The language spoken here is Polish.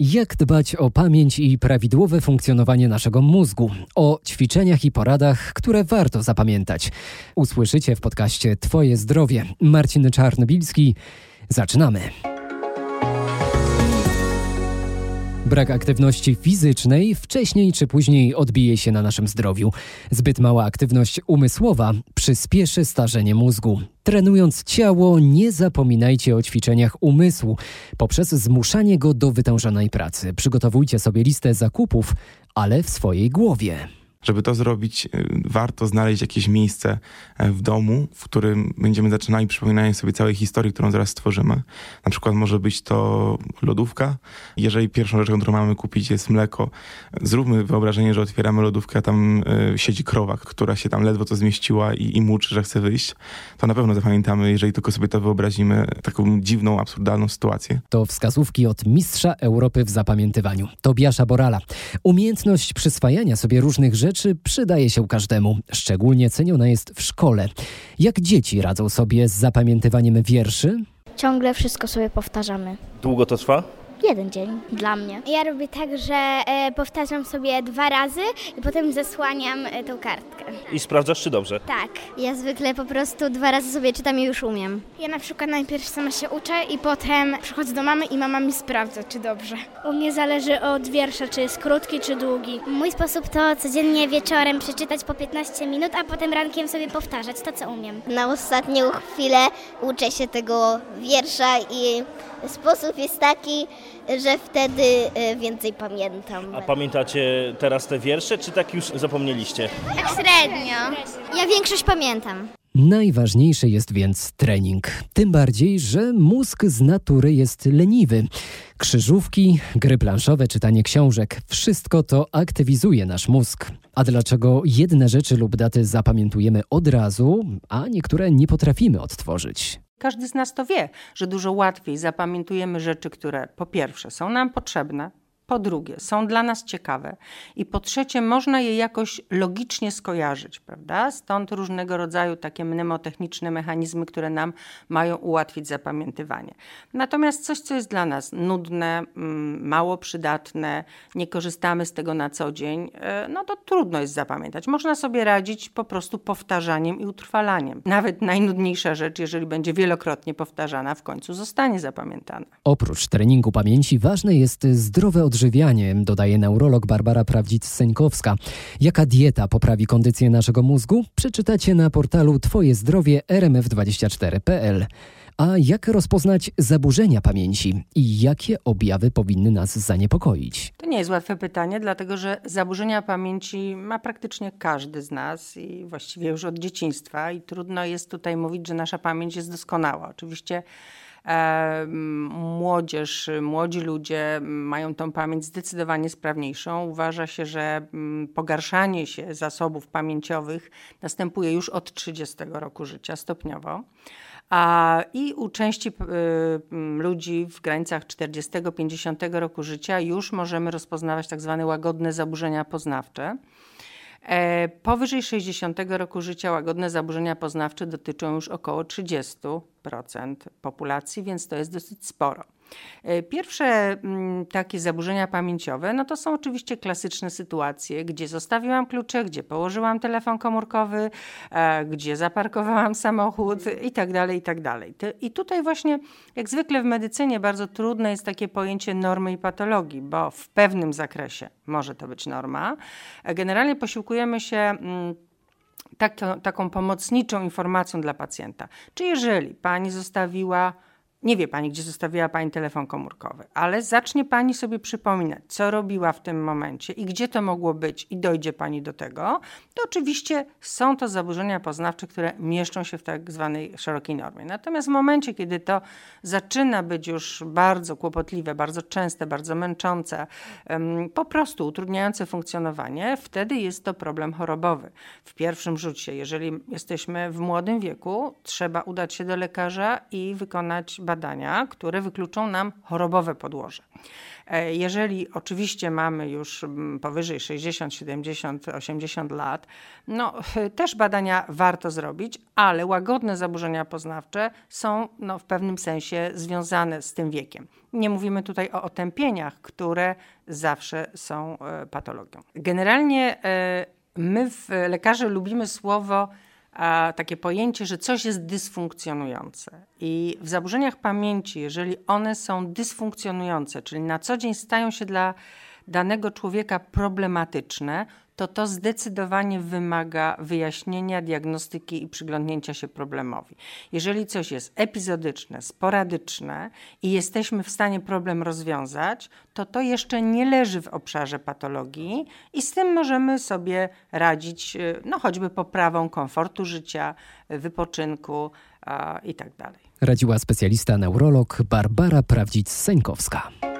Jak dbać o pamięć i prawidłowe funkcjonowanie naszego mózgu? O ćwiczeniach i poradach, które warto zapamiętać. Usłyszycie w podcaście Twoje zdrowie. Marcin Czarnobilski. Zaczynamy. Brak aktywności fizycznej wcześniej czy później odbije się na naszym zdrowiu. Zbyt mała aktywność umysłowa przyspieszy starzenie mózgu. Trenując ciało, nie zapominajcie o ćwiczeniach umysłu poprzez zmuszanie go do wytężonej pracy. Przygotowujcie sobie listę zakupów, ale w swojej głowie. Żeby to zrobić, y, warto znaleźć jakieś miejsce e, w domu, w którym będziemy zaczynali przypominanie sobie całej historii, którą zaraz stworzymy. Na przykład może być to lodówka. Jeżeli pierwszą rzeczą, którą mamy kupić jest mleko, zróbmy wyobrażenie, że otwieramy lodówkę, a tam y, siedzi krowa, która się tam ledwo to zmieściła i, i muczy, że chce wyjść. To na pewno zapamiętamy, jeżeli tylko sobie to wyobrazimy, taką dziwną, absurdalną sytuację. To wskazówki od mistrza Europy w zapamiętywaniu, Tobiasza Borala. Umiejętność przyswajania sobie różnych rzeczy rzeczy przydaje się każdemu. Szczególnie ceniona jest w szkole. Jak dzieci radzą sobie z zapamiętywaniem wierszy? Ciągle wszystko sobie powtarzamy. Długo to trwa? Jeden dzień dla mnie. Ja robię tak, że e, powtarzam sobie dwa razy i potem zasłaniam e, tą kartkę. I sprawdzasz, czy dobrze? Tak. Ja zwykle po prostu dwa razy sobie czytam i już umiem. Ja na przykład najpierw sama się uczę i potem przychodzę do mamy i mama mi sprawdza, czy dobrze. U mnie zależy od wiersza, czy jest krótki, czy długi. Mój sposób to codziennie wieczorem przeczytać po 15 minut, a potem rankiem sobie powtarzać to, co umiem. Na ostatnią chwilę uczę się tego wiersza i sposób jest taki, że wtedy e, więcej pamiętam. A pamiętacie teraz te wiersze, czy tak już zapomnieliście? Tak średnio. Ja większość pamiętam. Najważniejszy jest więc trening. Tym bardziej, że mózg z natury jest leniwy. Krzyżówki, gry planszowe, czytanie książek wszystko to aktywizuje nasz mózg. A dlaczego jedne rzeczy lub daty zapamiętujemy od razu, a niektóre nie potrafimy odtworzyć? Każdy z nas to wie, że dużo łatwiej zapamiętujemy rzeczy, które po pierwsze są nam potrzebne, po drugie, są dla nas ciekawe i po trzecie, można je jakoś logicznie skojarzyć, prawda? Stąd różnego rodzaju takie mnemotechniczne mechanizmy, które nam mają ułatwić zapamiętywanie. Natomiast coś, co jest dla nas nudne, mm, mało przydatne, nie korzystamy z tego na co dzień, e, no to trudno jest zapamiętać. Można sobie radzić po prostu powtarzaniem i utrwalaniem. Nawet najnudniejsza rzecz, jeżeli będzie wielokrotnie powtarzana, w końcu zostanie zapamiętana. Oprócz treningu pamięci ważne jest zdrowe odżywianie odżywianie, dodaje neurolog Barbara Prawdzic-Seńkowska. Jaka dieta poprawi kondycję naszego mózgu? Przeczytacie na portalu Twoje zdrowie rmf24.pl. A jak rozpoznać zaburzenia pamięci i jakie objawy powinny nas zaniepokoić? To nie jest łatwe pytanie, dlatego że zaburzenia pamięci ma praktycznie każdy z nas i właściwie już od dzieciństwa, i trudno jest tutaj mówić, że nasza pamięć jest doskonała. Oczywiście młodzież, młodzi ludzie mają tą pamięć zdecydowanie sprawniejszą. Uważa się, że mm, pogarszanie się zasobów pamięciowych następuje już od 30 roku życia stopniowo. A i u części y, mm, ludzi w granicach 40-50 roku życia już możemy rozpoznawać tak zwane łagodne zaburzenia poznawcze. E, powyżej 60 roku życia łagodne zaburzenia poznawcze dotyczą już około 30% populacji, więc to jest dosyć sporo. E, pierwsze mm, takie zaburzenia pamięciowe, no to są oczywiście klasyczne sytuacje, gdzie zostawiłam klucze, gdzie położyłam telefon komórkowy, e, gdzie zaparkowałam samochód i tak dalej, i tak dalej. I tutaj właśnie, jak zwykle w medycynie, bardzo trudne jest takie pojęcie normy i patologii, bo w pewnym zakresie może to być norma. E, generalnie posiłkujemy się mm, taką, taką pomocniczą informacją dla pacjenta. Czy jeżeli pani zostawiła nie wie pani, gdzie zostawiła pani telefon komórkowy, ale zacznie pani sobie przypominać, co robiła w tym momencie i gdzie to mogło być, i dojdzie pani do tego, to oczywiście są to zaburzenia poznawcze, które mieszczą się w tak zwanej szerokiej normie. Natomiast w momencie, kiedy to zaczyna być już bardzo kłopotliwe, bardzo częste, bardzo męczące, po prostu utrudniające funkcjonowanie, wtedy jest to problem chorobowy. W pierwszym rzucie, jeżeli jesteśmy w młodym wieku, trzeba udać się do lekarza i wykonać badania, które wykluczą nam chorobowe podłoże. E, jeżeli oczywiście mamy już mm, powyżej 60, 70, 80 lat, no też badania warto zrobić, ale łagodne zaburzenia poznawcze są no, w pewnym sensie związane z tym wiekiem. Nie mówimy tutaj o otępieniach, które zawsze są e, patologią. Generalnie e, my lekarze lubimy słowo takie pojęcie, że coś jest dysfunkcjonujące. I w zaburzeniach pamięci, jeżeli one są dysfunkcjonujące, czyli na co dzień stają się dla danego człowieka problematyczne, to to zdecydowanie wymaga wyjaśnienia, diagnostyki i przyglądnięcia się problemowi. Jeżeli coś jest epizodyczne, sporadyczne i jesteśmy w stanie problem rozwiązać, to to jeszcze nie leży w obszarze patologii i z tym możemy sobie radzić, no choćby poprawą komfortu życia, wypoczynku a, i tak. Radziła specjalista neurolog Barbara Prawdzic-Seńkowska.